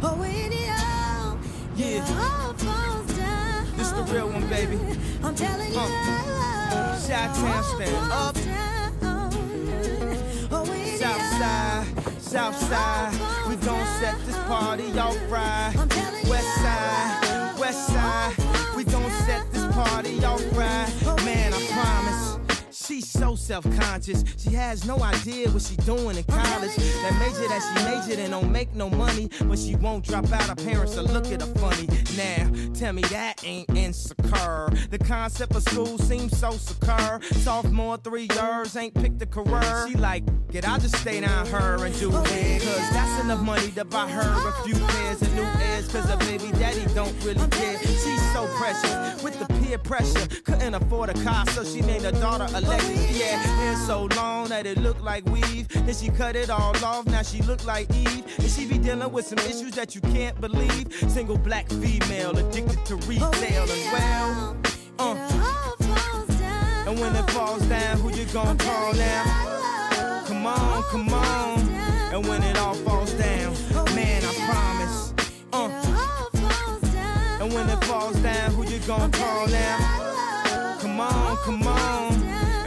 But when it all, Yeah. it all falls down. This the real one, baby. I'm telling you, Uh, Chi-town stand up. South side, south side, we gon' set this party off right. West side, west side, we gon' set this party She's so self-conscious. She has no idea what she's doing in college. That major that she majored in don't make no money, but she won't drop out. Her parents will look at her funny. Now, tell me that ain't insecure. The concept of school seems so secure. Sophomore, three years, ain't picked a career. She like, get I just stay down her and do it. Cause that's enough money to buy her a oh, few pairs of new ears. Cause her baby daddy don't really care. She's so precious with the peer pressure. Couldn't afford a car, so she named her daughter Yeah, hair so long that it looked like weave. Then she cut it all off, now she look like Eve. And she be dealing with some issues that you can't believe. Single black female addicted to retail and well. Uh, and when it falls down, who you gonna call now? Come on, come on. And when it all falls down, man, I promise. Uh, and when it falls down, who you gonna call now? Come on, come on.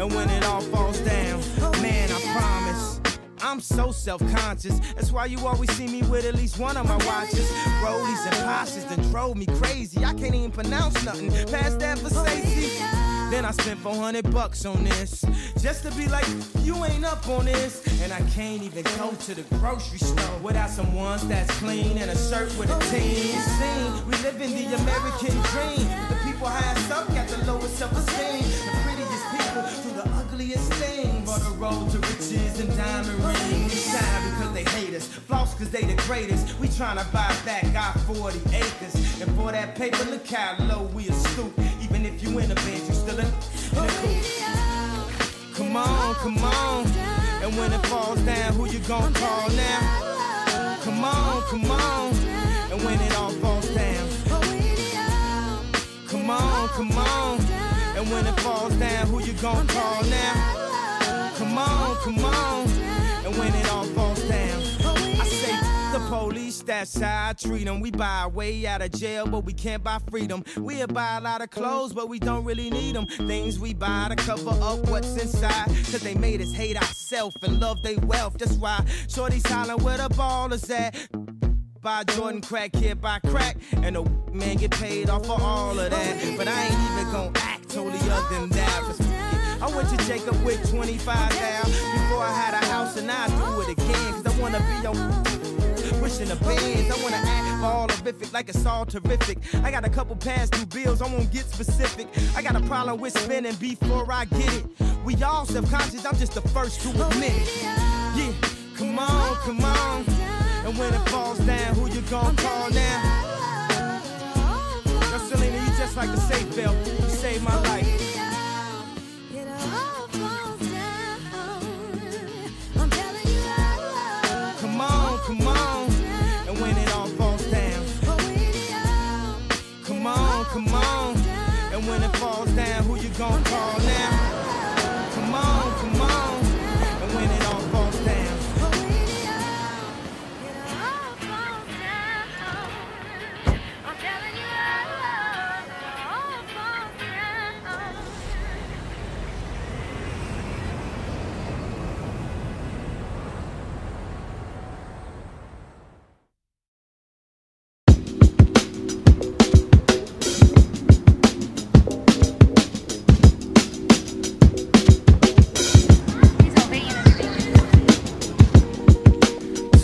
And when it all falls down, man, I promise. I'm so self-conscious. That's why you always see me with at least one of my watches. Rollies and Porsches that drove me crazy. I can't even pronounce nothing past that for safety. Then I spent 400 bucks on this. Just to be like, you ain't up on this. And I can't even go to the grocery store without some ones that's clean and a shirt with a team. Scene, we live in the American dream. The people highest up got the lowest self-esteem. The prettiest people do the ugliest things. For the road to riches and diamond rings. Shine because they hate us. Floss because they the greatest. We tryna buy back our 40 acres. And for that paper, look how low we are stoop. Even if you in a band, you still in, in a coupe. Come on, come on. And when it falls down, who you gonna call now? Come on, come on. And when it all falls down, come on, come on. And when it falls down, who you gonna call now? Come on, come on. And when it all falls down, I say the police, that's how I treat them. We buy way out of jail, but we can't buy freedom. We'll buy a lot of clothes, but we don't really need them. Things we buy to cover up what's inside. Cause they made us hate ourselves and love their wealth. That's why Shorty's hollering where the ball is at. Buy Jordan crack, kid by crack, and the man get paid off for all of that. But I ain't even gonna act totally other than that. I went to Jacob with 25 now before I had a house, and I do it again. Cause I wanna be on pushing the bands. I wanna act all horrific like it's all terrific. I got a couple past due bills, I won't get specific. I got a problem with spending before I get it. We all self-conscious, I'm just the first to admit it. Yeah, come on, come on. And when it falls down, who you gonna call now? Yo, Syleena, you just like a safe belt. You saved my life. It all falls down. I'm telling you I love Come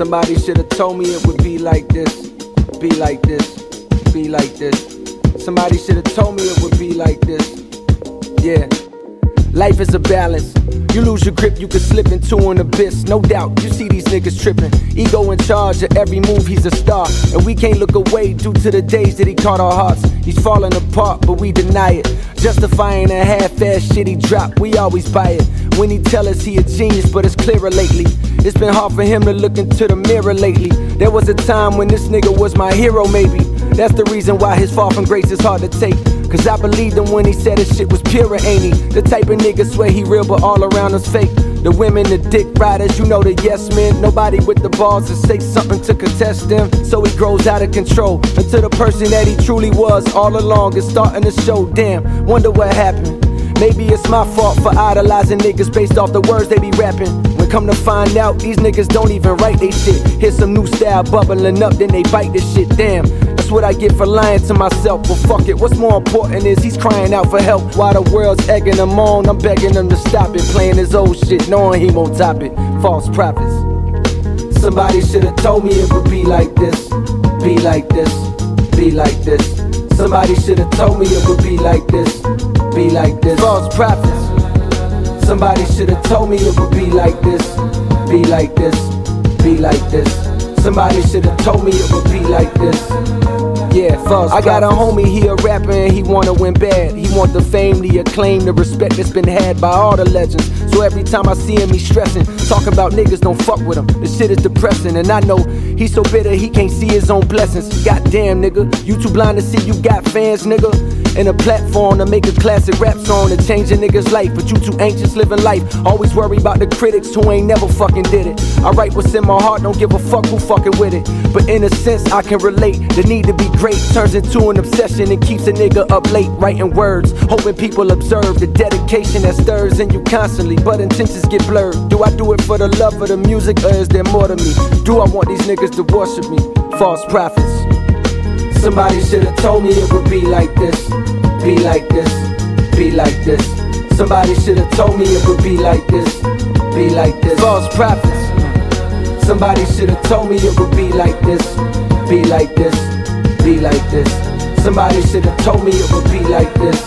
Somebody should have told me it would be like this, be like this, be like this. Somebody should have told me it would be like this. Yeah. Life is a balance. You lose your grip, you can slip into an abyss. No doubt, you see these niggas tripping. Ego in charge of every move, he's a star. And we can't look away due to the days that he caught our hearts. He's falling apart, but we deny it. Justifying a half-ass shit he dropped, we always buy it. When he tell us he a genius, but it's clearer lately. It's been hard for him to look into the mirror lately. There was a time when this nigga was my hero, maybe. That's the reason why his fall from grace is hard to take. Cause I believed him when he said his shit was pure, ain't he? The type of nigga swear he real, but all around us fake. The women, the dick riders, you know the yes men. Nobody with the balls to say something to contest them. So he grows out of control until the person that he truly was all along is starting to show. Damn, wonder what happened. Maybe it's my fault for idolizing niggas based off the words they be rapping. When come to find out, these niggas don't even write they shit. Here's some new style bubbling up, then they bite this shit. Damn, that's what I get for lying to myself. But fuck it, what's more important is he's crying out for help. While the world's egging him on, I'm begging him to stop it. Playing his old shit, knowing he won't top it. False prophets. Somebody should've told me it would be like this, be like this, be like this. Somebody should've told me it would be like this, be like this. False prophets. Somebody should've told me it would be like this, be like this, be like this. Somebody should've told me it would be like this. Yeah, false. I got a homie, he a rapper and he wanna win bad. He want the fame, the acclaim, the respect that's been had by all the legends. So every time I see him, he stressing, talking about niggas don't fuck with him. This shit is depressing, and I know he's so bitter he can't see his own blessings. Goddamn, nigga, you too blind to see you got fans, nigga. And a platform to make a classic rap song to change a nigga's life, but you too anxious living life. Always worry about the critics who ain't never fucking did it. I write what's in my heart, don't give a fuck who fucking with it. But in a sense, I can relate. The need to be great turns into an obsession and keeps a nigga up late writing words, hoping people observe the dedication that stirs in you constantly. But intentions get blurred. Do I do it for the love of the music, or is there more to me? Do I want these niggas to worship me? False prophets. Somebody should've told me it would be like this, be like this, be like this. Somebody should've told me it would be like this, be like this. False prophets. Somebody should've told me it would be like this, be like this, be like this. Somebody should've told me it would be like this.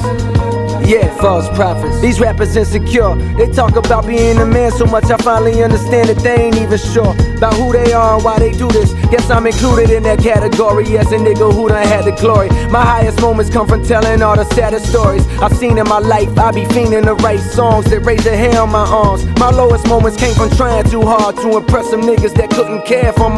Yeah, false prophets. These rappers insecure. They talk about being a man so much I finally understand that they ain't even sure about who they are and why they do this. Guess I'm included in that category as a nigga who done had the glory. My highest moments come from telling all the saddest stories I've seen in my life. I be fiending to write songs that raise the hair on my arms. My lowest moments came from trying too hard to impress some niggas that couldn't care if I'm.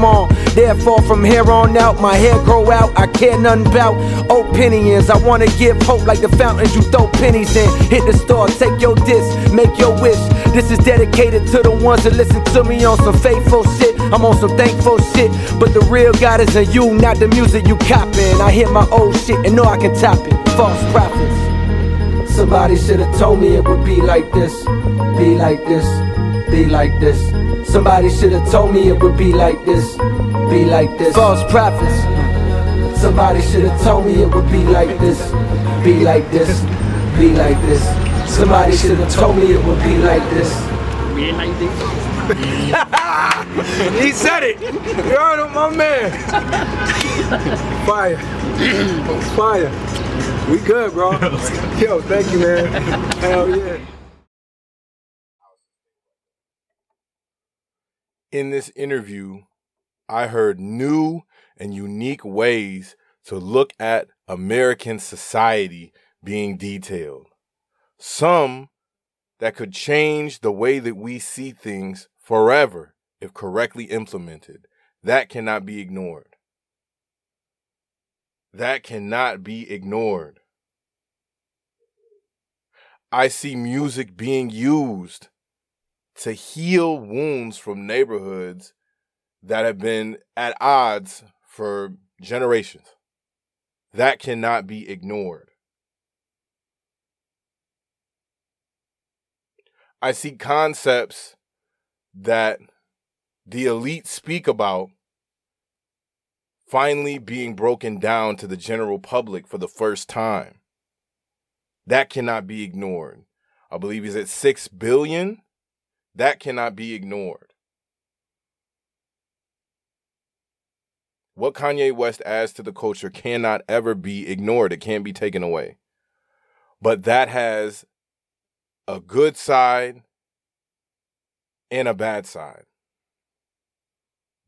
Therefore, from here on out, my hair grow out. I care nothing about opinions. I wanna give hope like the fountains you throw pennies in. Hit the store, take your disc, make your wish. This is dedicated to the ones that listen to me on some faithful shit. I'm on some thankful shit. But the real God is in you, not the music you copying. I hear my old shit and know I can top it. False prophets. Somebody should've told me it would be like this, be like this, be like this. Somebody should've told me it would be like this, be like this. False prophets. Somebody should've told me it would be like this, be like this, be like this. Somebody should've told me it would be like this. He said it. You heard him, my man. Fire. Fire. We good, bro. Yo, thank you, man. Hell yeah. in this interview, I heard new and unique ways to look at American society being detailed. Some that could change the way that we see things forever if correctly implemented. That cannot be ignored. That cannot be ignored. I see music being used to heal wounds from neighborhoods that have been at odds for generations. That cannot be ignored. I see concepts that the elite speak about finally being broken down to the general public for the first time. That cannot be ignored. I believe he's at 6 billion. That cannot be ignored. What Kanye West adds to the culture cannot ever be ignored. It can't be taken away. But that has a good side and a bad side.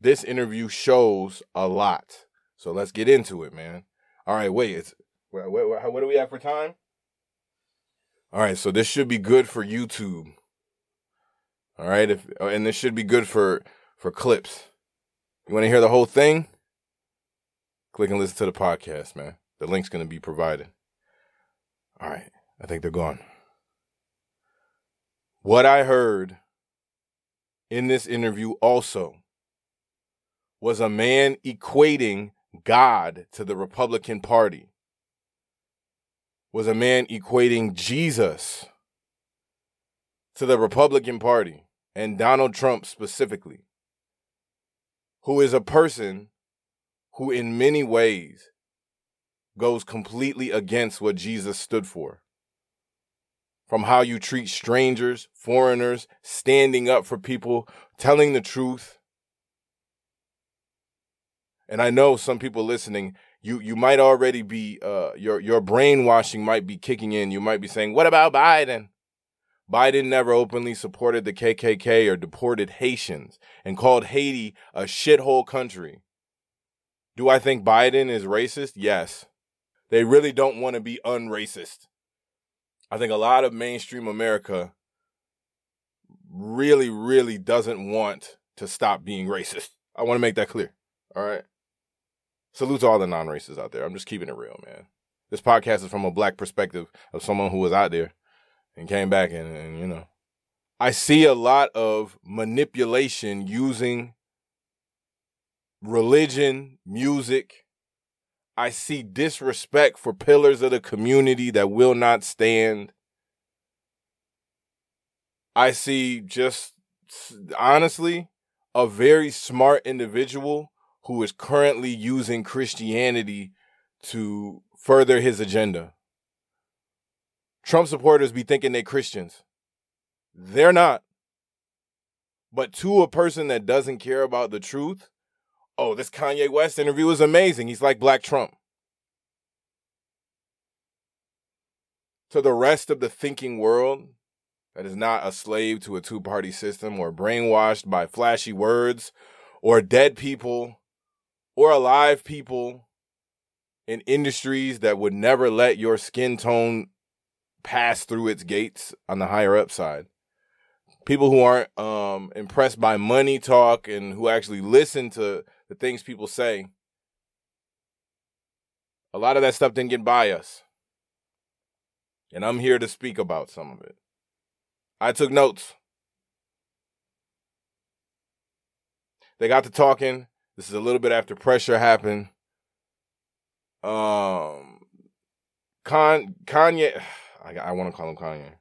This interview shows a lot. So let's get into it, man. All right, wait. It's what, what, what do we have for time? All right, so this should be good for YouTube. All right, if uh, and this should be good for for clips. You want to hear the whole thing? Click and listen to the podcast, man. The link's going to be provided. All right, I think they're gone. What I heard in this interview also was a man equating God to the Republican Party, was a man equating Jesus to the Republican Party and Donald Trump specifically, who is a person who, in many ways, goes completely against what Jesus stood for. From how you treat strangers, foreigners, standing up for people, telling the truth. And I know some people listening, you you might already be uh your your brainwashing might be kicking in. You might be saying, "What about Biden?" Biden never openly supported the KKK or deported Haitians and called Haiti a shithole country. Do I think Biden is racist? Yes. They really don't want to be unracist. I think a lot of mainstream America really, really doesn't want to stop being racist. I want to make that clear. All right. Salute to all the non racists out there. I'm just keeping it real, man. This podcast is from a black perspective of someone who was out there and came back and, and you know. I see a lot of manipulation using religion, music, I see disrespect for pillars of the community that will not stand. I see just honestly a very smart individual who is currently using Christianity to further his agenda. Trump supporters be thinking they're Christians. They're not. But to a person that doesn't care about the truth, oh, this Kanye West interview is amazing. He's like Black Trump. To the rest of the thinking world that is not a slave to a two party system or brainwashed by flashy words or dead people or alive people in industries that would never let your skin tone pass through its gates on the higher up side people who aren't um, impressed by money talk and who actually listen to the things people say, a lot of that stuff didn't get by us. And I'm here to speak about some of it. I took notes. They got to talking. This is a little bit after pressure happened. Um, Con Kanye, I, I want to call him Kanye.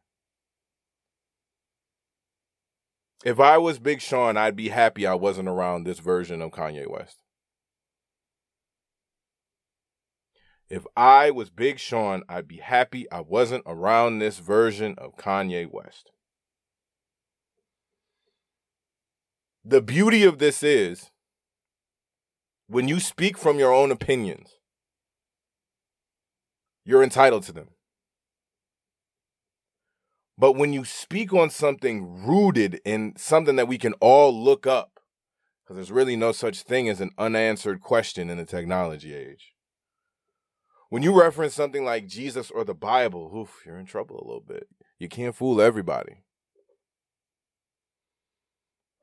If I was Big Sean, I'd be happy I wasn't around this version of Kanye West. If I was Big Sean, I'd be happy I wasn't around this version of Kanye West. The beauty of this is when you speak from your own opinions, you're entitled to them. But when you speak on something rooted in something that we can all look up, because there's really no such thing as an unanswered question in the technology age. When you reference something like Jesus or the Bible, oof, you're in trouble a little bit. You can't fool everybody.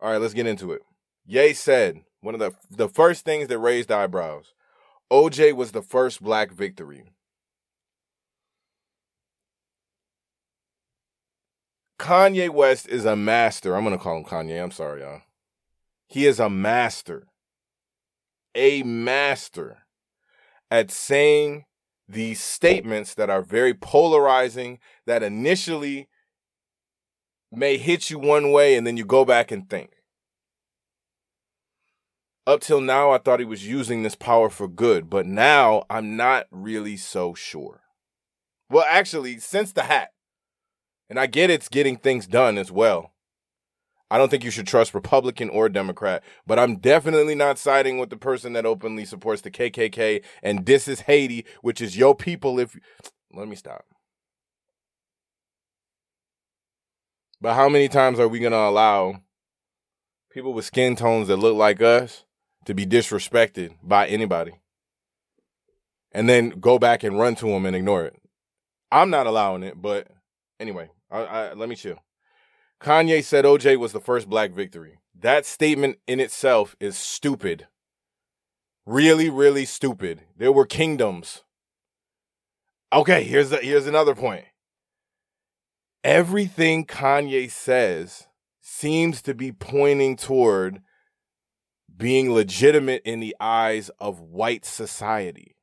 All right, let's get into it. Ye said one of the the first things that raised eyebrows. OJ was the first black victory. Kanye West is a master. I'm going to call him Kanye. I'm sorry, y'all. He is a master, a master at saying these statements that are very polarizing, that initially may hit you one way and then you go back and think. Up till now, I thought he was using this power for good, but now I'm not really so sure. Well, actually, since the hat, and I get it's getting things done as well. I don't think you should trust Republican or Democrat, but I'm definitely not siding with the person that openly supports the KKK and this is Haiti, which is your people. If let me stop. But how many times are we going to allow people with skin tones that look like us to be disrespected by anybody? And then go back and run to them and ignore it. I'm not allowing it, but anyway, I, I, let me chill. Kanye said OJ was the first black victory. That statement in itself is stupid. Really, really stupid. There were kingdoms. Okay, here's the, here's another point. Everything Kanye says seems to be pointing toward being legitimate in the eyes of white society.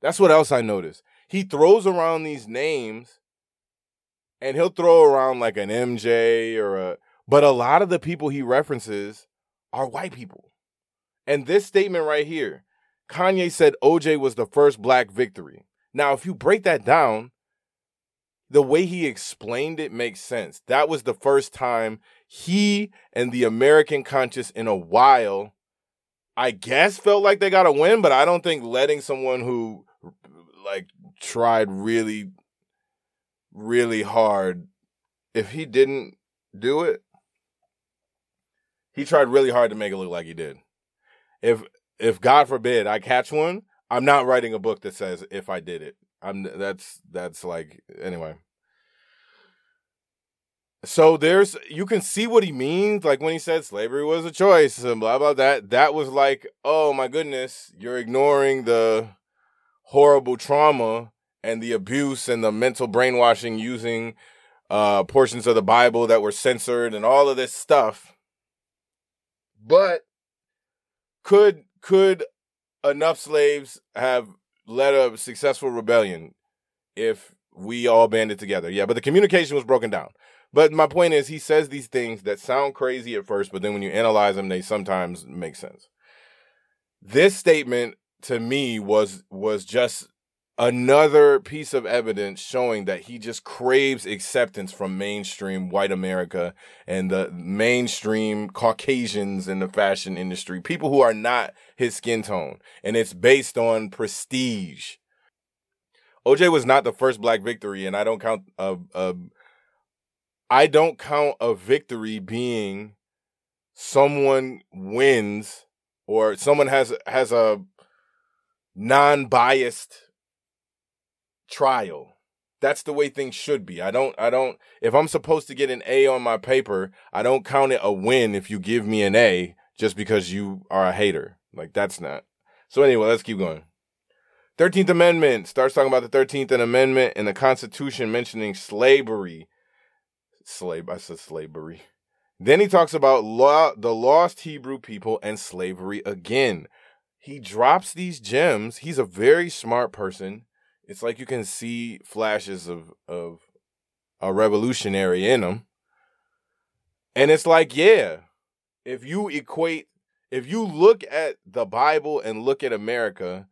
That's what else I noticed. He throws around these names and he'll throw around like an MJ or a but a lot of the people he references are white people. And this statement right here, Kanye said OJ was the first black victory. Now, if you break that down, the way he explained it makes sense. That was the first time he and the American conscious in a while, I guess, felt like they got a win, but I don't think letting someone who like tried really, really hard, if he didn't do it, he tried really hard to make it look like he did. If if God forbid I catch one, I'm not writing a book that says if I did it. I'm that's that's like anyway. So there's you can see what he means like when he said slavery was a choice and blah blah that that was like oh my goodness you're ignoring the horrible trauma and the abuse and the mental brainwashing using uh portions of the Bible that were censored and all of this stuff but could could enough slaves have led a successful rebellion if we all banded together? Yeah, but the communication was broken down. But my point is, he says these things that sound crazy at first, but then when you analyze them, they sometimes make sense. This statement to me was was just another piece of evidence showing that he just craves acceptance from mainstream white America and the mainstream Caucasians in the fashion industry, people who are not his skin tone. And it's based on prestige. OJ was not the first black victory, and I don't count a, a I don't count a victory being someone wins or someone has has a non-biased trial. That's the way things should be. I don't I don't if I'm supposed to get an A on my paper, I don't count it a win if you give me an A just because you are a hater. Like that's not. So anyway, let's keep going. 13th Amendment starts talking about the 13th Amendment and the Constitution mentioning slavery. Slave, I said slavery. Then he talks about law, the lost Hebrew people and slavery again. He drops these gems. He's a very smart person it's like you can see flashes of of a revolutionary in him. And it's like, yeah, if you equate if you look at the Bible and look at America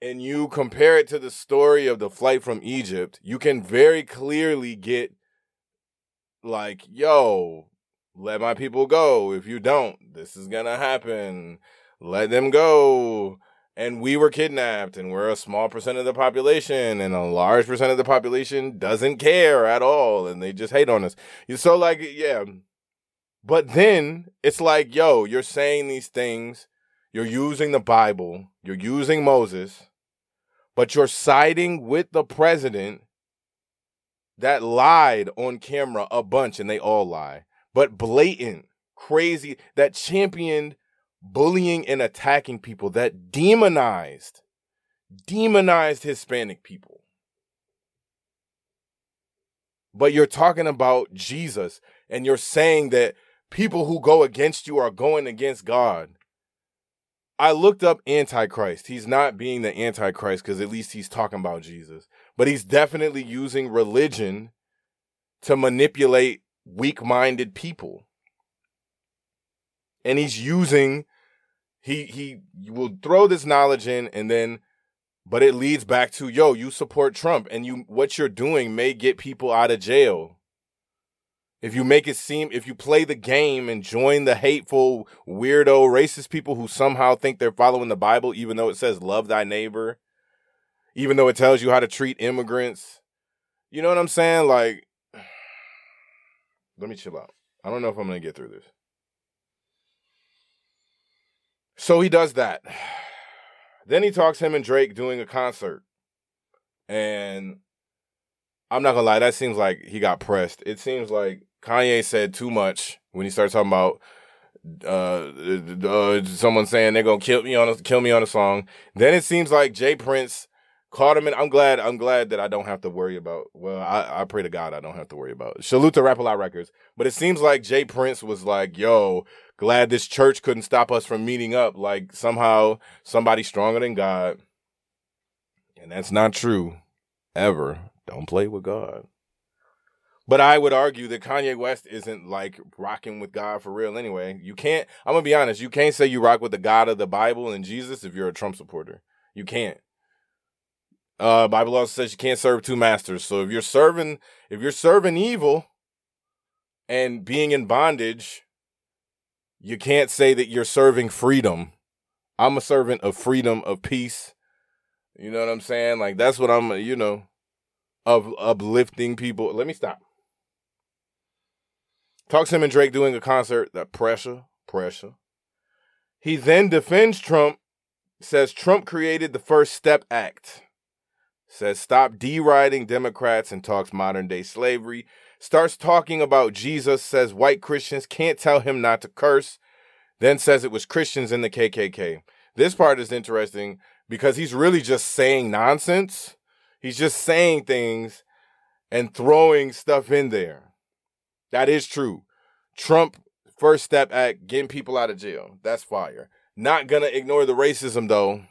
and you compare it to the story of the flight from Egypt, you can very clearly get like, yo, let my people go. If you don't, this is going to happen. Let them go and we were kidnapped and we're a small percent of the population and a large percent of the population doesn't care at all and they just hate on us. You're so like yeah. But then it's like, yo, you're saying these things, you're using the Bible, you're using Moses, but you're siding with the president that lied on camera a bunch and they all lie. But blatant, crazy, that championed bullying and attacking people that demonized demonized Hispanic people. But you're talking about Jesus and you're saying that people who go against you are going against God. I looked up Antichrist. He's not being the Antichrist because at least he's talking about Jesus, but he's definitely using religion to manipulate weak minded people and he's using he he will throw this knowledge in and then but it leads back to yo you support Trump and you what you're doing may get people out of jail. If you make it seem if you play the game and join the hateful weirdo racist people who somehow think they're following the bible even though it says love thy neighbor even though it tells you how to treat immigrants. You know what i'm saying? Like let me chill out. I don't know if i'm gonna get through this so he does that. Then he talks him and Drake doing a concert. And I'm not gonna lie, that seems like he got pressed. It seems like Kanye said too much when he started talking about uh, uh, someone saying they're gonna kill me on a, kill me on a song. Then it seems like J. Prince Caught him in. I'm glad. I'm glad that I don't have to worry about. Well, I, I pray to God I don't have to worry about. Salute to Rap a Lot Records. But it seems like J. Prince was like, "Yo, glad this church couldn't stop us from meeting up. Like somehow somebody stronger than God." And that's not true. Ever. Don't play with God. But I would argue that Kanye West isn't like rocking with God for real anyway. You can't, I'm to be honest, you can't say you rock with the God of the Bible and Jesus if you're a Trump supporter. You can't. Uh, Bible also says you can't serve two masters. So if you're serving, if you're serving evil and being in bondage, you can't say that you're serving freedom. I'm a servant of freedom, of peace. You know what I'm saying? Like that's what I'm, you know, of uplifting people. Let me stop. Talks him and Drake doing a concert. That pressure, pressure. He then defends Trump, says Trump created the First Step Act, says stop deriding Democrats and talks modern day slavery, starts talking about Jesus, says white Christians can't tell him not to curse, then says it was Christians in the KKK. This part is interesting because he's really just saying nonsense. He's just saying things and throwing stuff in there. That is true. Trump first step act getting people out of jail. That's fire. Not gonna ignore the racism though.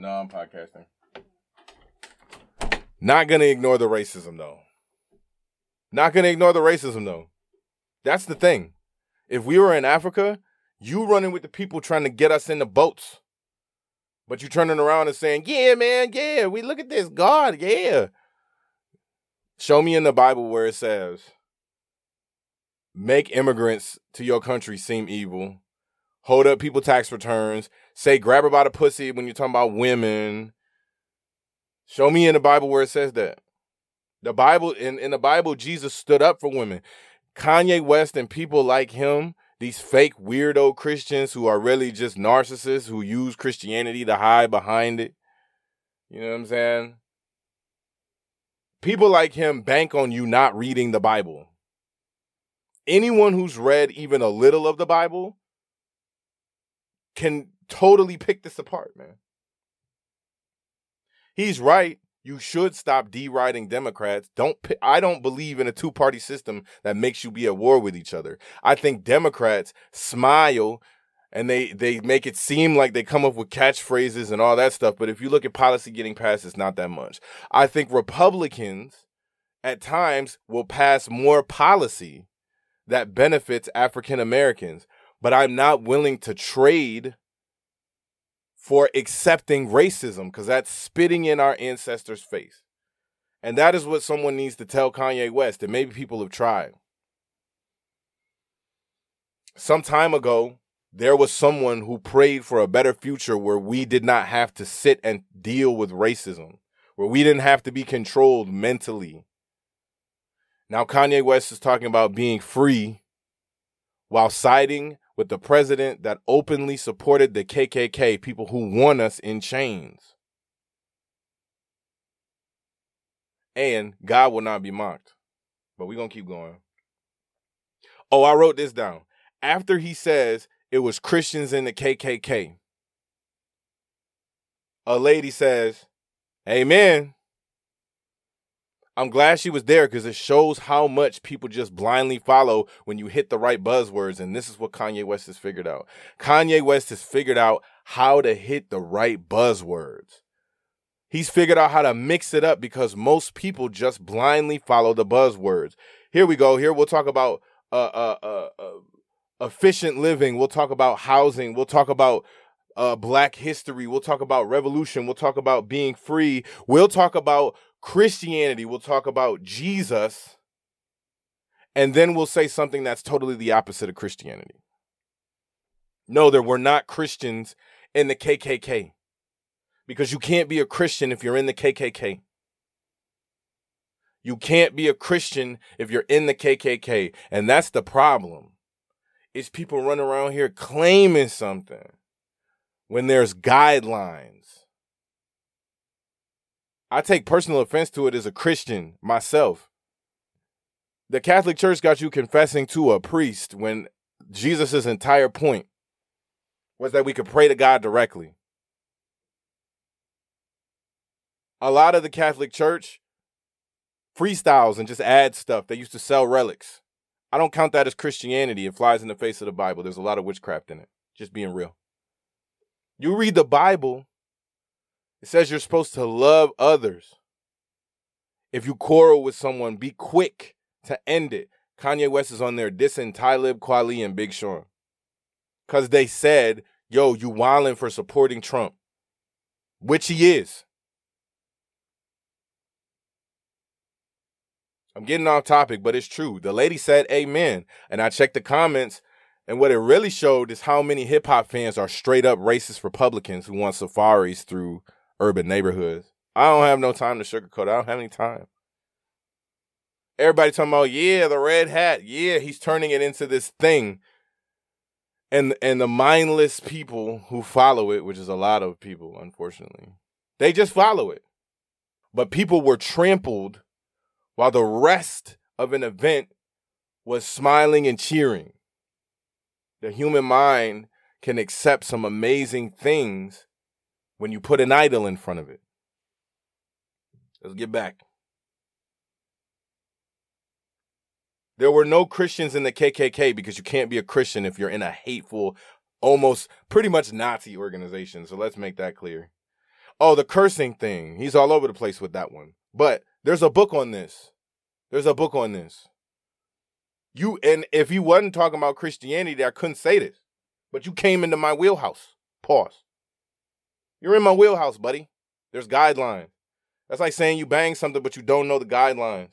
No, I'm podcasting. Not gonna ignore the racism though. Not gonna ignore the racism though. That's the thing. If we were in Africa, you running with the people trying to get us in the boats. But you turning around and saying, Yeah, man, yeah, we look at this. God, yeah. Show me in the Bible where it says, make immigrants to your country seem evil, hold up people tax returns, say grab her by the pussy when you're talking about women. Show me in the Bible where it says that. The Bible in, in the Bible, Jesus stood up for women. Kanye West and people like him, these fake weirdo Christians who are really just narcissists who use Christianity to hide behind it. You know what I'm saying? people like him bank on you not reading the Bible. Anyone who's read even a little of the Bible can totally pick this apart, man. He's right. You should stop deriding Democrats. Don't I don't believe in a two-party system that makes you be at war with each other. I think Democrats smile and they they make it seem like they come up with catchphrases and all that stuff but if you look at policy getting passed it's not that much i think republicans at times will pass more policy that benefits african americans but i'm not willing to trade for accepting racism because that's spitting in our ancestors face and that is what someone needs to tell kanye west and maybe people have tried some time ago there was someone who prayed for a better future where we did not have to sit and deal with racism, where we didn't have to be controlled mentally. Now, Kanye West is talking about being free while siding with the president that openly supported the KKK, people who want us in chains. And God will not be mocked. But we're going to keep going. Oh, I wrote this down. After he says it was Christians in the KKK. A lady says, Amen. I'm glad she was there because it shows how much people just blindly follow when you hit the right buzzwords. And this is what Kanye West has figured out. Kanye West has figured out how to hit the right buzzwords. He's figured out how to mix it up because most people just blindly follow the buzzwords. Here we go. Here we'll talk about uh, uh, uh, uh efficient living. We'll talk about housing. We'll talk about uh, black history. We'll talk about revolution. We'll talk about being free. We'll talk about Christianity. We'll talk about Jesus. And then we'll say something that's totally the opposite of Christianity. No, there were not Christians in the KKK because you can't be a Christian if you're in the KKK. You can't be a Christian if you're in the KKK. And that's the problem is people running around here claiming something when there's guidelines. I take personal offense to it as a Christian myself. The Catholic Church got you confessing to a priest when Jesus' entire point was that we could pray to God directly. A lot of the Catholic Church freestyles and just adds stuff. They used to sell relics. I don't count that as Christianity. It flies in the face of the Bible. There's a lot of witchcraft in it, just being real. You read the Bible it says you're supposed to love others. If you quarrel with someone, be quick to end it. Kanye West is on there dissing Talib Kweli and Big Sean. Because they said, yo, you wilding for supporting Trump. Which he is. I'm getting off topic, but it's true. The lady said amen. And I checked the comments, and what it really showed is how many hip hop fans are straight up racist Republicans who want safaris through urban neighborhoods. I don't have no time to sugarcoat. I don't have any time. Everybody talking about, yeah, the red hat. Yeah, he's turning it into this thing. And and the mindless people who follow it, which is a lot of people, unfortunately, they just follow it. But people were trampled while the rest of an event was smiling and cheering. The human mind can accept some amazing things when you put an idol in front of it. Let's get back. There were no Christians in the KKK because you can't be a Christian if you're in a hateful, almost pretty much Nazi organization. So let's make that clear. Oh, the cursing thing. He's all over the place with that one. But there's a book on this. There's a book on this. You and if you wasn't talking about Christianity, I couldn't say this. But you came into my wheelhouse. Pause. You're in my wheelhouse, buddy. There's guidelines. That's like saying you bang something, but you don't know the guidelines.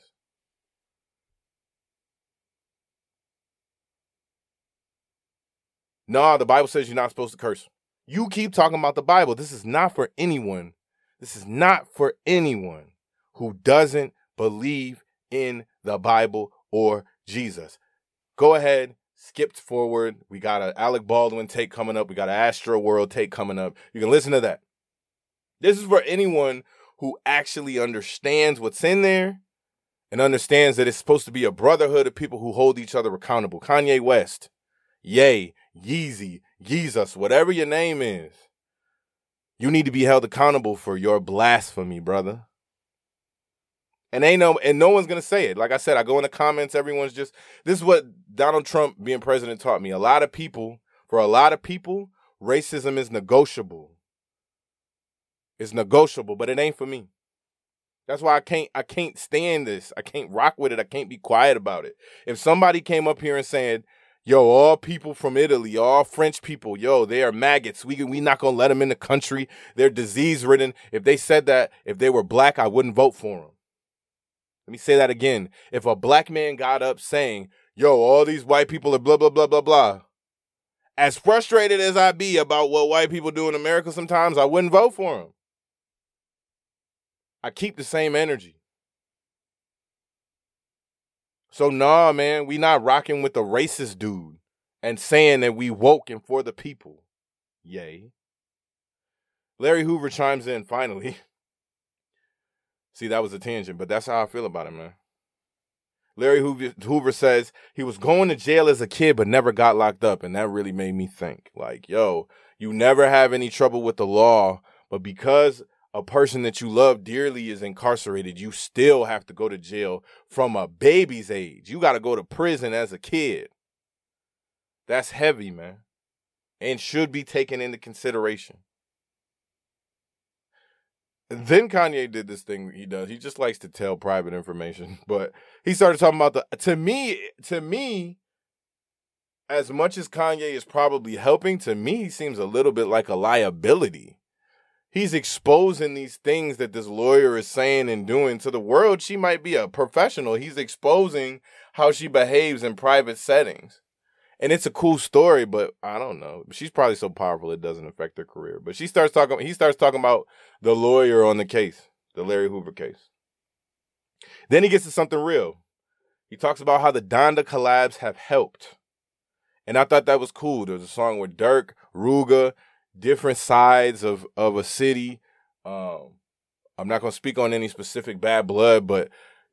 Nah, the Bible says you're not supposed to curse. You keep talking about the Bible. This is not for anyone. This is not for anyone who doesn't believe in the Bible or Jesus. Go ahead, skipped forward. We got an Alec Baldwin take coming up. We got an Astro World take coming up. You can listen to that. This is for anyone who actually understands what's in there and understands that it's supposed to be a brotherhood of people who hold each other accountable. Kanye West, Ye, Yeezy, Yeezus, whatever your name is. You need to be held accountable for your blasphemy, brother. And ain't no and no one's gonna say it. Like I said, I go in the comments, everyone's just this is what Donald Trump being president taught me. A lot of people, for a lot of people, racism is negotiable. It's negotiable, but it ain't for me. That's why I can't I can't stand this. I can't rock with it. I can't be quiet about it. If somebody came up here and said, "Yo, all people from Italy, all French people, yo, they are maggots. We we not gonna let them in the country. They're disease ridden." If they said that, if they were black, I wouldn't vote for them. Let me say that again. If a black man got up saying, "Yo, all these white people are blah blah blah blah blah," as frustrated as I be about what white people do in America, sometimes I wouldn't vote for him. I keep the same energy. So nah, man, we not rocking with the racist dude and saying that we woke and for the people. Yay. Larry Hoover chimes in finally. See, that was a tangent, but that's how I feel about it, man. Larry Hoover, says he was going to jail as a kid but never got locked up, and that really made me think. Like, yo, you never have any trouble with the law, but because a person that you love dearly is incarcerated, you still have to go to jail from a baby's age. You got to go to prison as a kid. That's heavy, man, and should be taken into consideration. Then Kanye did this thing he does. He just likes to tell private information, but he started talking about the to me to me as much as Kanye is probably helping, to me he seems a little bit like a liability. He's exposing these things that this lawyer is saying and doing to the world. She might be a professional. He's exposing how she behaves in private settings and it's a cool story, but I don't know. She's probably so powerful it doesn't affect her career. But she starts talking. He starts talking about the lawyer on the case, the Larry Hoover case. Then he gets to something real. He talks about how the Donda collabs have helped, and I thought that was cool. There's a song with Durk, Rooga, different sides of of a city. Um, I'm not gonna speak on any specific bad blood, but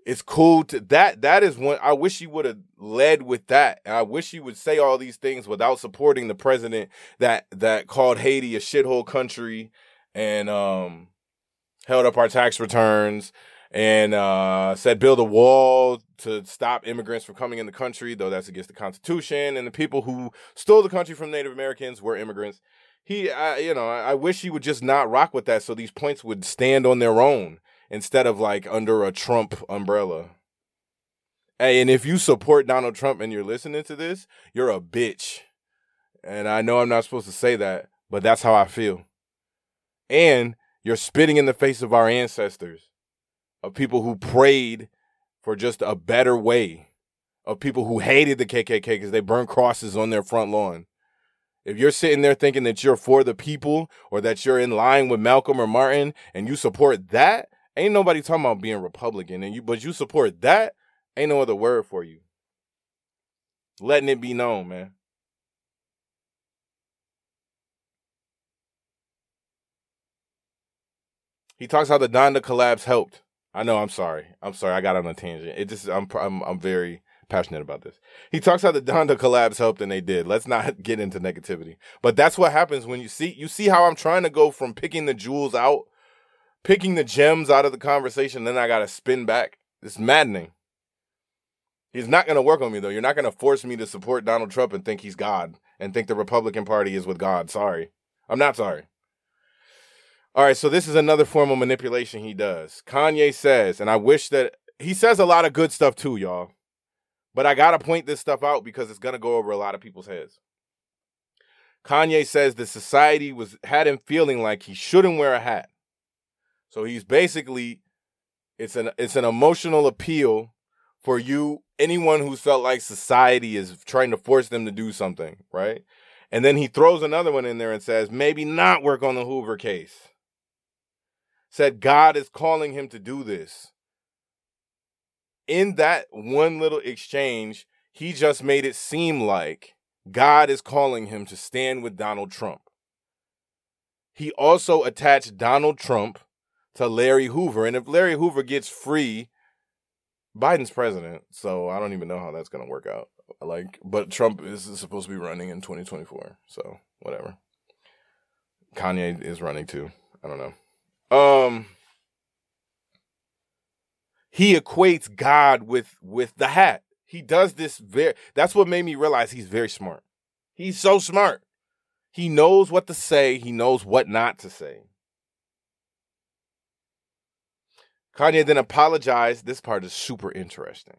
it's cool to that that is one I wish he would have led with that. and I wish he would say all these things without supporting the president that that called Haiti a shithole country and um held up our tax returns and uh, said build a wall to stop immigrants from coming in the country, though that's against the Constitution. And the people who stole the country from Native Americans were immigrants. He, I, you know, I, I wish he would just not rock with that, so these points would stand on their own instead of like under a Trump umbrella. Hey, and if you support Donald Trump and you're listening to this, you're a bitch. And I know I'm not supposed to say that, but that's how I feel. And you're spitting in the face of our ancestors, of people who prayed for just a better way, of people who hated the KKK because they burned crosses on their front lawn. If you're sitting there thinking that you're for the people or that you're in line with Malcolm or Martin and you support that, ain't nobody talking about being Republican and you but you support that, ain't no other word for you. Letting it be known, man. He talks how the Donda collabs helped. I know. I'm sorry. I'm sorry. I got on a tangent. It just. I'm. I'm. I'm very passionate about this. He talks how the Donda collabs helped, and they did. Let's not get into negativity. But that's what happens when you see. You see how I'm trying to go from picking the jewels out, picking the gems out of the conversation. Then I got to spin back. It's maddening. He's not to work on me though. You're not to force me to support Donald Trump and think he's God and think the Republican Party is with God. Sorry. I'm not sorry. All right, so this is another form of manipulation he does. Kanye says, and I wish that he says a lot of good stuff too, y'all. But I got to point this stuff out because it's to go over a lot of people's heads. Kanye says the society was had him feeling like he shouldn't wear a hat. So he's basically it's an it's an emotional appeal for you anyone who felt like society is trying to force them to do something, right? And then he throws another one in there and says, maybe not work on the Hoover case said God is calling him to do this. In that one little exchange, he just made it seem like God is calling him to stand with Donald Trump. He also attached Donald Trump to Larry Hoover. And if Larry Hoover gets free, Biden's president. So I don't even know how that's going to work out. Like, but Trump is supposed to be running in 2024. So whatever. Kanye is running too. I don't know. Um he equates God with with the hat. He does this very that's what made me realize he's very smart. He's so smart. He knows what to say, he knows what not to say. Kanye then apologized. This part is super interesting.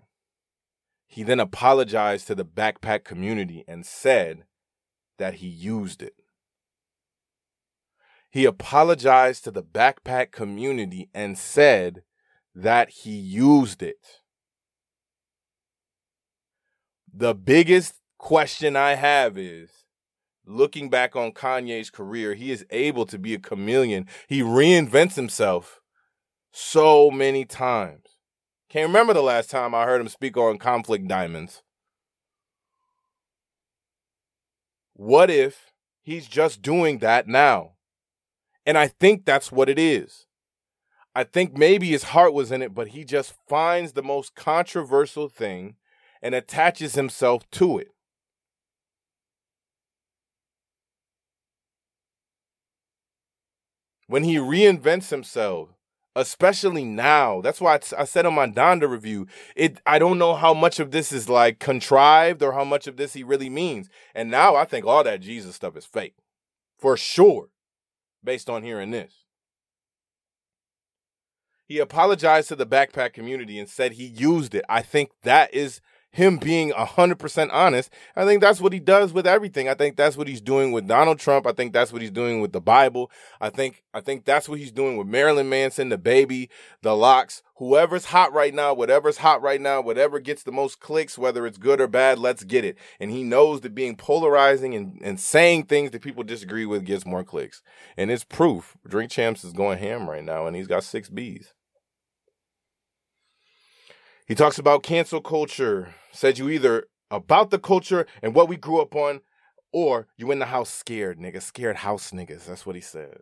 He then apologized to the backpack community and said that he used it. He apologized to the backpack community and said that he used it. The biggest question I have is looking back on Kanye's career, he is able to be a chameleon. He reinvents himself so many times. Can't remember the last time I heard him speak on conflict diamonds. What if he's just doing that now? And I think that's what it is. I think maybe his heart was in it, but he just finds the most controversial thing and attaches himself to it. When he reinvents himself, especially now, that's why I said on my Donda review, it I don't know how much of this is like contrived or how much of this he really means. And now I think all that Jesus stuff is fake. For sure based on hearing this. He apologized to the backpack community and said he used it. I think that is him being 100% honest. I think that's what he does with everything. I think that's what he's doing with Donald Trump. I think that's what he's doing with the Bible. I think I think that's what he's doing with Marilyn Manson, DaBaby, the locks, whoever's hot right now, whatever's hot right now, whatever gets the most clicks, whether it's good or bad, let's get it. And he knows that being polarizing and, and saying things that people disagree with gets more clicks. And it's proof. Drink Champs is going ham right now and he's got six B's. He talks about cancel culture. Said you either about the culture and what we grew up on, or you in the house scared, nigga. Scared house niggas. That's what he said.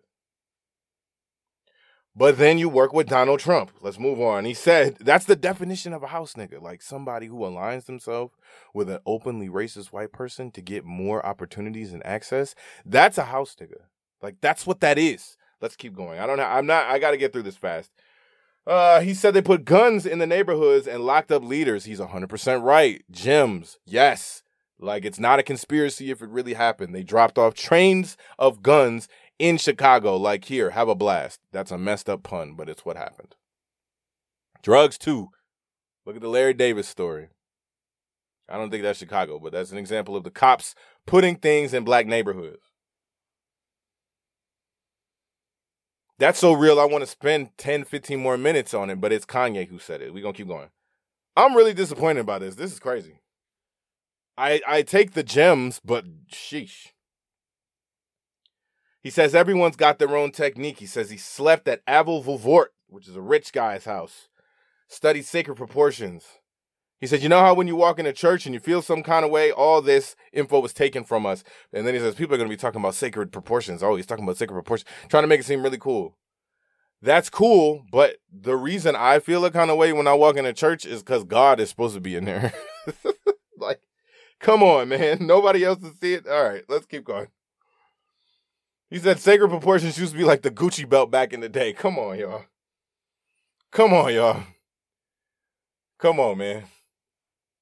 But then you work with Donald Trump. Let's move on. He said that's the definition of a house nigga, like somebody who aligns themselves with an openly racist white person to get more opportunities and access. That's a house nigga. Like that's what that is. Let's keep going. I don't know. I'm not. I got to get through this fast. Uh, he said they put guns in the neighborhoods and locked up leaders. He's 100% right. Gyms, yes. Like it's not a conspiracy if it really happened. They dropped off trains of guns in Chicago. Like, here, have a blast. That's a messed up pun, but it's what happened. Drugs, too. Look at the Larry Davis story. I don't think that's Chicago, but that's an example of the cops putting things in black neighborhoods. That's so real, I want to spend 10, 15 more minutes on it, but it's Kanye who said it. We're going to keep going. I'm really disappointed by this. This is crazy. I, I take the gems, but sheesh. He says everyone's got their own technique. He says he slept at Axel Vervoordt, which is a rich guy's house, studied sacred proportions. He said, You know how when you walk into church and you feel some kind of way, all this info was taken from us. And then he says, People are going to be talking about sacred proportions. Oh, he's talking about sacred proportions, trying to make it seem really cool. That's cool, but the reason I feel a kind of way when I walk into church is because God is supposed to be in there. like, come on, man. Nobody else to see it. All right, let's keep going. He said sacred proportions used to be like the Gucci belt back in the day. Come on, y'all. Come on, y'all. Come on, man.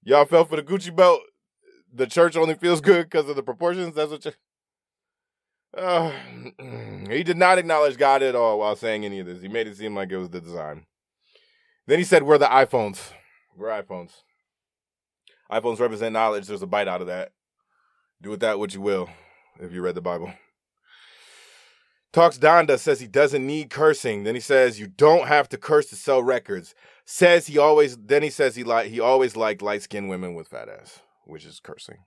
Y'all fell for the Gucci belt. The church only feels good because of the proportions. That's what you. Uh, he did not acknowledge God at all while saying any of this. He made it seem like it was the design. Then he said, "We're the iPhones. We're iPhones. iPhones represent knowledge. There's a bite out of that. Do with that what you will, if you read the Bible." Talks Donda says he doesn't need cursing. Then he says you don't have to curse to sell records. Says he always. Then he says he like he always liked light skinned women with fat ass, which is cursing.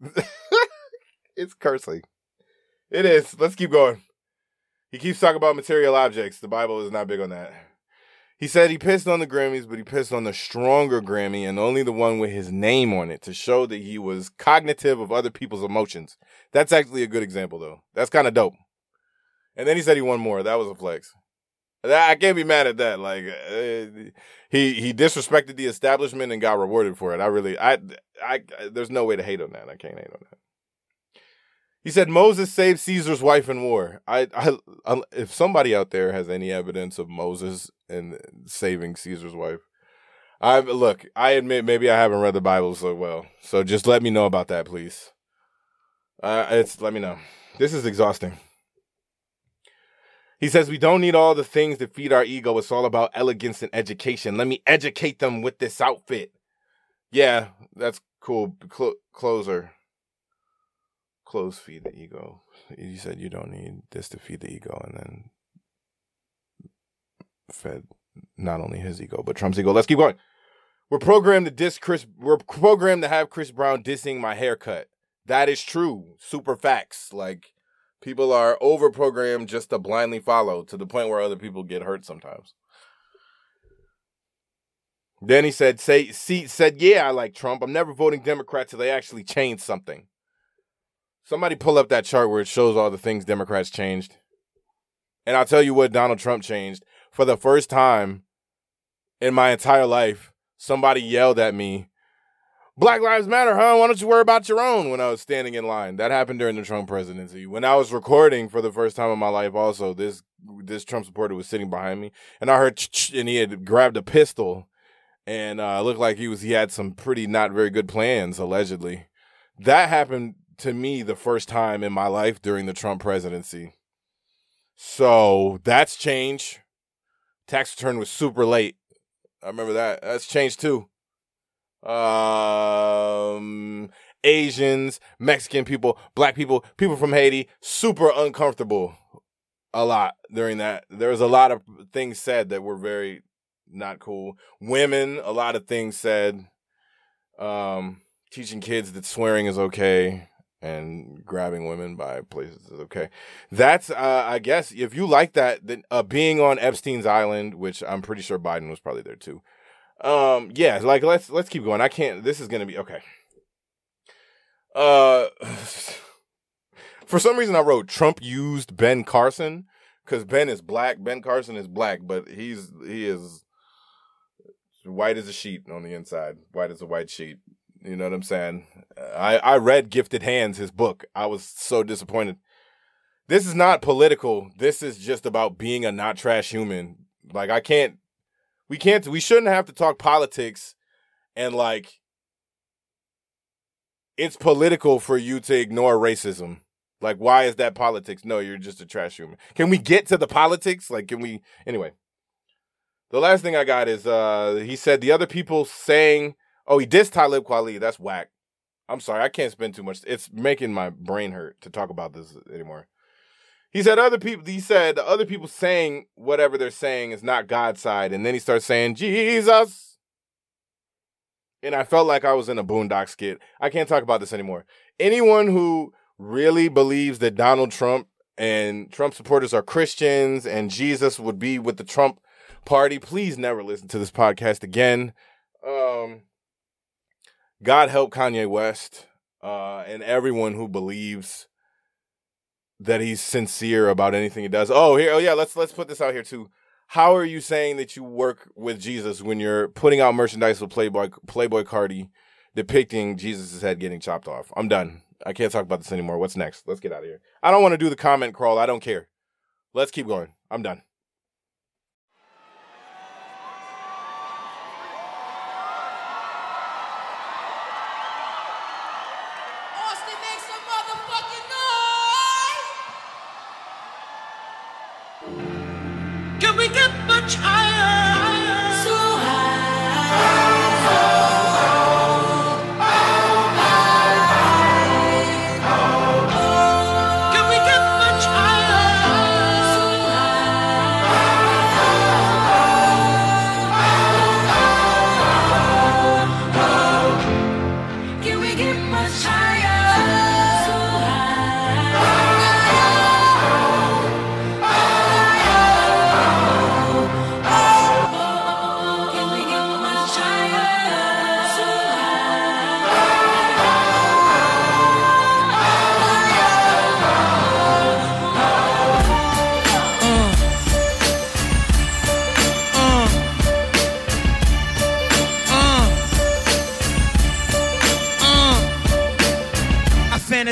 it's cursing. It is. Let's keep going. He keeps talking about material objects. The Bible is not big on that. He said he pissed on the Grammys, but he pissed on the stronger Grammy and only the one with his name on it to show that he was cognitive of other people's emotions. That's actually a good example, though. That's kind of dope. And then he said he won more. That was a flex. I can't be mad at that. Like uh, he he disrespected the establishment and got rewarded for it. I really I I there's no way to hate on that. I can't hate on that. He said Moses saved Caesar's wife in war. I, I, I if somebody out there has any evidence of Moses and saving Caesar's wife, I look. I admit maybe I haven't read the Bible so well. So just let me know about that, please. Uh, it's let me know. This is exhausting. He says we don't need all the things that feed our ego. It's all about elegance and education. Let me educate them with this outfit. Yeah, that's cool. Cl- closer. Clothes feed the ego. You said you don't need this to feed the ego, and then fed not only his ego but Trump's ego. Let's keep going. We're programmed to diss Chris. We're programmed to have Chris Brown dissing my haircut. That is true. Super facts. Like People are over programmed just to blindly follow to the point where other people get hurt sometimes. Then he said, "Say, see, said, yeah, I like Trump. I'm never voting Democrat till they actually change something." Somebody pull up that chart where it shows all the things Democrats changed, and I'll tell you what Donald Trump changed. For the first time in my entire life, somebody yelled at me Black Lives Matter, huh? Why don't you worry about your own? When I was standing in line, that happened during the Trump presidency. When I was recording for the first time in my life, also this this Trump supporter was sitting behind me, and I heard and he had grabbed a pistol, and uh, looked like he was he had some pretty not very good plans allegedly. That happened to me the first time in my life during the Trump presidency. So that's change. Tax return was super late. I remember that. That's changed too um, Asians, Mexican people, black people, people from Haiti, super uncomfortable a lot during that. There was a lot of things said that were very not cool. Women, a lot of things said. Um, teaching kids that swearing is okay and grabbing women by places is okay. That's, uh, I guess, if you like that, then uh, being on Epstein's Island, which I'm pretty sure Biden was probably there too. Um, yeah, like let's let's keep going. I can't. This is gonna be okay. Uh, for some reason, I wrote Trump used Ben Carson because Ben is black. Ben Carson is black, but he's he is white as a sheet on the inside, white as a white sheet. You know what I'm saying? I I read Gifted Hands, his book. I was so disappointed. this is not political. This is just about being a not trash human. Like I can't we can't we shouldn't have to talk politics and like it's political for you to ignore racism. Like why is that politics? No, you're just a trash human. Can we get to the politics? Like can we anyway. The last thing I got is uh he said the other people saying oh he dissed Talib Kweli. That's whack. I'm sorry, I can't spend too much. It's making my brain hurt to talk about this anymore. He said other people. He said the other people saying whatever they're saying is not God's side, and then he starts saying Jesus. And I felt like I was in a Boondock skit. I can't talk about this anymore. Anyone who really believes that Donald Trump and Trump supporters are Christians and Jesus would be with the Trump party, please never listen to this podcast again. Um, God help Kanye West uh, and everyone who believes that he's sincere about anything he does. Oh, here, oh yeah, let's let's put this out here too. How are you saying that you work with Jesus when you're putting out merchandise with Playboi Playboi Carti depicting Jesus' head getting chopped off? I'm done. I can't talk about this anymore. What's next? Let's get out of here. I don't want to do the comment crawl. I don't care. Let's keep going. I'm done.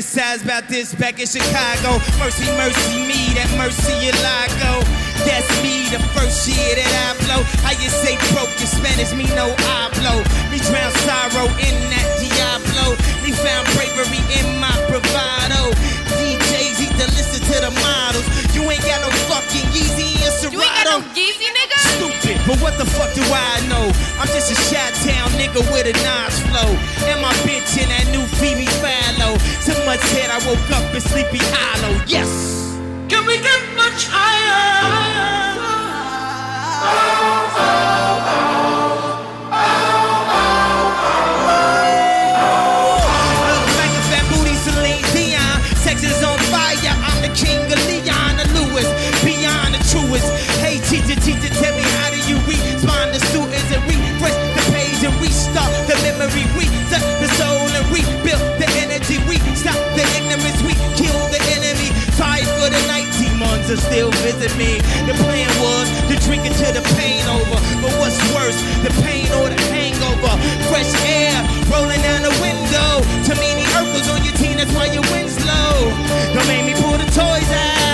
I fantasize about this back in Chicago. Mercy, mercy me, that Murciélago. Oh. That's me, the first year that I blow. How you say broke in Spanish, me no hablo. Me drown sorrow in that Diablo. Me found bravery in my bravado. DJs need to listen to the models. You ain't got no fucking Yeezy and Serato. You ain't got no Yeezy, nigga? Stupid, but what the fuck do I know? I'm just a shot town nigga with a nice flow. And my bitch in that new Phoebe Philo. So much head I woke up in Sleepy Hollow. Yes! Can we get much higher? Look Are still visit me. The plan was to drink until the pain over. But what's worse, the pain or the hangover? Fresh air rolling down the window. Too many Urkels on your team, that's why your wind's low. Don't make me pull the toys out.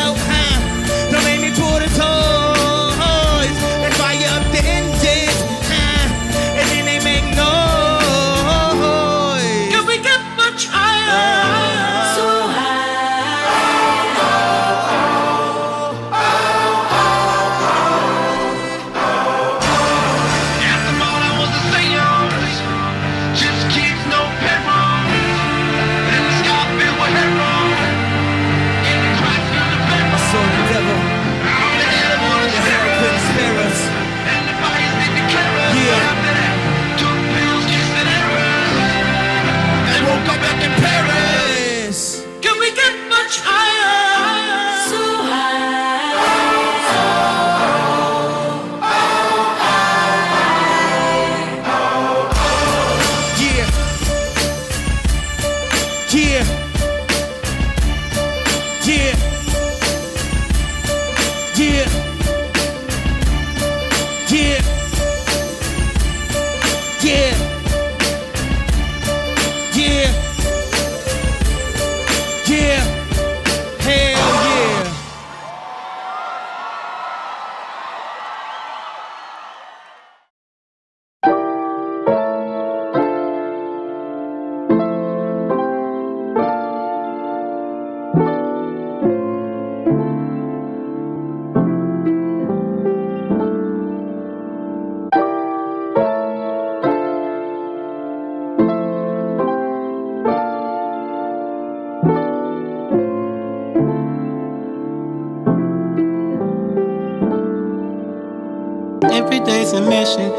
Day's a mission.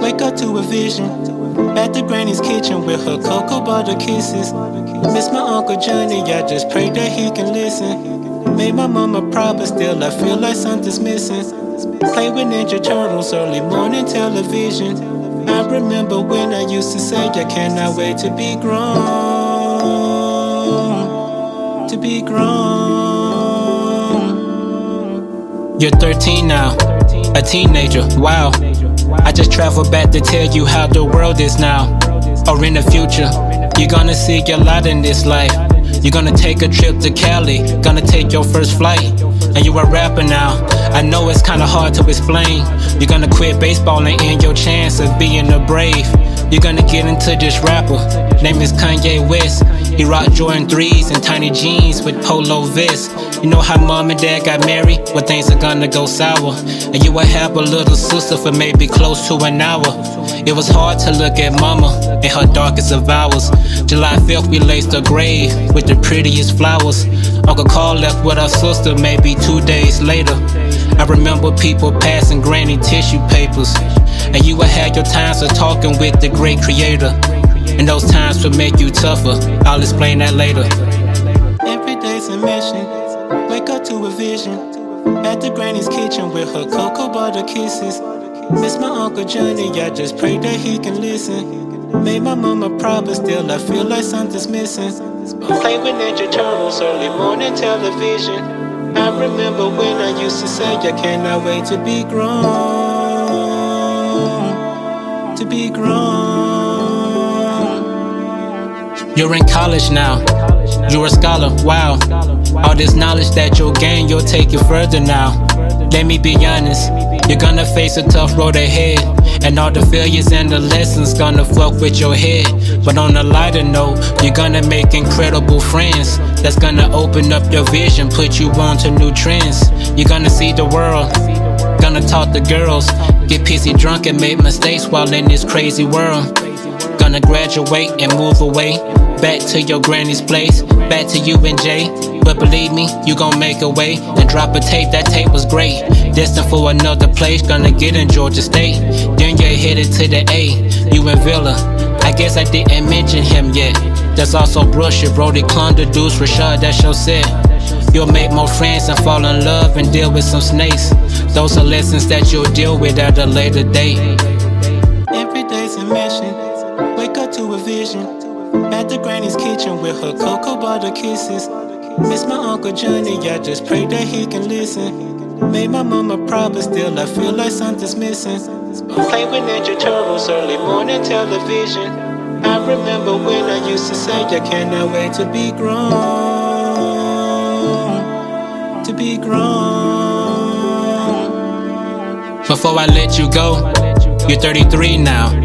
Wake up to a vision. At the granny's kitchen with her cocoa butter kisses. Miss my Uncle Johnny, I just pray that he can listen. Made my mama proud, but still I feel like something's missing. Play with Ninja Turtles, early morning television. I remember when I used to say, I cannot wait to be grown. To be grown. You're 13 now, a teenager, wow. I just traveled back to tell you how the world is now. Or in the future, you're gonna see a lot in this life. You're gonna take a trip to Cali, gonna take your first flight. And you a rapper now. I know it's kinda hard to explain. You're gonna quit baseball and end your chance of being a brave. You're gonna get into this rapper. Name is Kanye West. He rocked Jordan 3s and tiny jeans with polo vests. You know how mom and dad got married? Well, things are gonna go sour. And you will have a little sister for maybe close to an hour. It was hard to look at mama in her darkest of hours. July 5th, we laced her grave with the prettiest flowers. Uncle Carl left with our sister maybe two days later. I remember people passing granny tissue papers. And you would have your times of talking with the great creator. And those times would make you tougher. I'll explain that later. Every day's a mission. Wake up to a vision. At the granny's kitchen with her cocoa butter kisses. Miss my Uncle Johnny, I just pray that he can listen. Made my mama proud, but still I feel like something's missing. Play with Ninja Turtles, early morning television. I remember when I used to say, I cannot wait to be grown. To be grown. You're in college now. You're a scholar, wow. All this knowledge that you'll gain, you'll take you further now. Let me be honest, you're gonna face a tough road ahead. And all the failures and the lessons gonna fuck with your head. But on a lighter note, you're gonna make incredible friends. That's gonna open up your vision, put you on to new trends. You're gonna see the world, gonna talk to girls, get pissy drunk and make mistakes while in this crazy world. Gonna graduate and move away, back to your granny's place, back to you and Jay. But believe me, you gon' make a way and drop a tape. That tape was great. Destined for another place, gonna get in Georgia State. Then you're headed to the A, you and Villa. I guess I didn't mention him yet. There's also Brusher, Brody Clunder, Deuce, Rashad, that's your set. You'll make more friends and fall in love and deal with some snakes. Those are lessons that you'll deal with at a later date. Every day's a mission. Wake up to a vision. At the granny's kitchen with her cocoa butter kisses. Miss my Uncle Johnny, I just pray that he can listen. Made my mama proud, but still I feel like something's missing. Play with Ninja Turtles, early morning television. I remember when I used to say, I cannot wait to be grown. To be grown. Before I let you go, you're 33 now.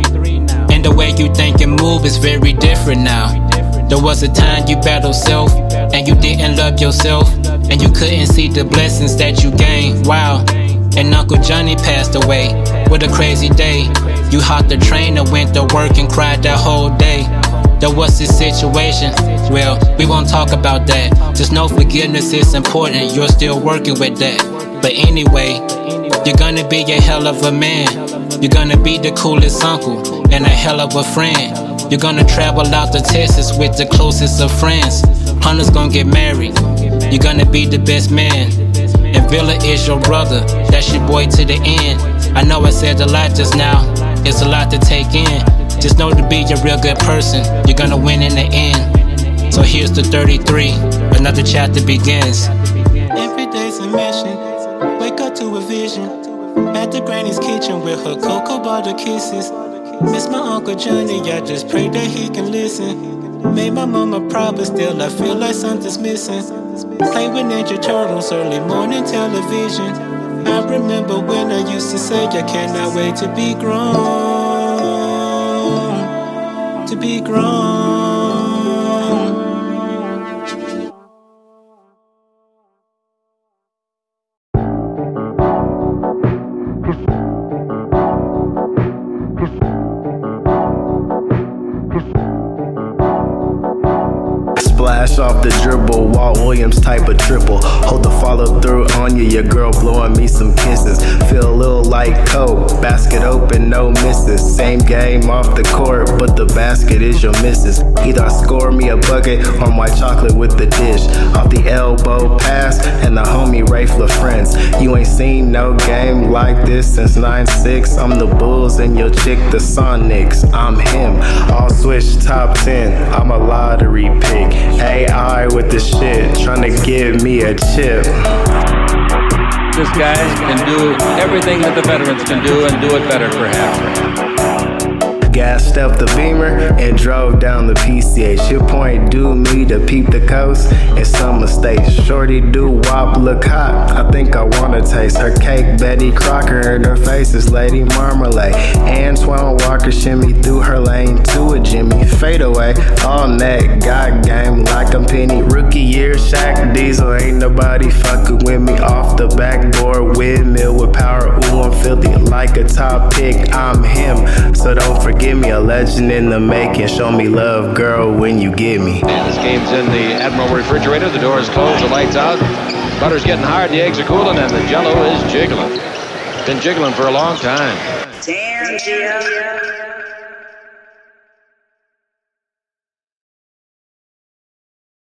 And the way you think and move is very different now. There was a time you battled self, and you didn't love yourself, and you couldn't see the blessings that you gained. Wow. And Uncle Johnny passed away. What a crazy day. You hopped the train and went to work and cried that whole day. There was this situation. Well, we won't talk about that. Just know forgiveness is important. You're still working with that. But anyway, you're gonna be a hell of a man. You're gonna be the coolest uncle and a hell of a friend. You're gonna travel out to Texas with the closest of friends. Hunter's gonna get married. You're gonna be the best man. And Villa is your brother. That's your boy to the end. I know I said a lot just now. It's a lot to take in. Just know to be a real good person. You're gonna win in the end. So here's the 33. Another chapter begins. Kitchen with her cocoa butter kisses. Miss my Uncle Johnny, I just pray that he can listen. Made my mama proud, but still I feel like something's missing. Play with Ninja Turtles, early morning television. I remember when I used to say, I cannot wait to be grown. To be grown. Off the dribble, Walt Williams type of triple. Hold the follow through on you, your girl blowing me some kisses. Feel a little like Coke, basket open, no misses. Same game off the court, but the basket is your misses. Either I score me a bucket or my chocolate with the dish. Off the elbow pass and the homie Rafe friends. You ain't seen no game like this since 9-6. I'm the Bulls and your chick the Sonics. I'm him. All switch top 10. I'm a lottery pick. AI with the shit, trying to give me a chip. This guy can do everything that the veterans can do and do it better, perhaps gassed up the beamer and drove down the PCH. Your point do me to peep the coast and some mistakes. Shorty do wop look hot. I think I wanna taste her cake. Betty Crocker and her face is Lady Marmalade. Antoine Walker shimmy through her lane to a Jimmy. Fade away, all net, got game like I'm Penny. Rookie year, Shaq Diesel. Ain't nobody fucking with me off the backboard. Windmill with power. Ooh, I'm filthy like a top pick. I'm him, so don't forget give me a legend in the making. Show me love, girl, when you get me. And this game's in the Admiral refrigerator. The door is closed, the lights out. Butter's getting hard, the eggs are cooling, and the jello is jiggling. Been jiggling for a long time. Damn, Jim.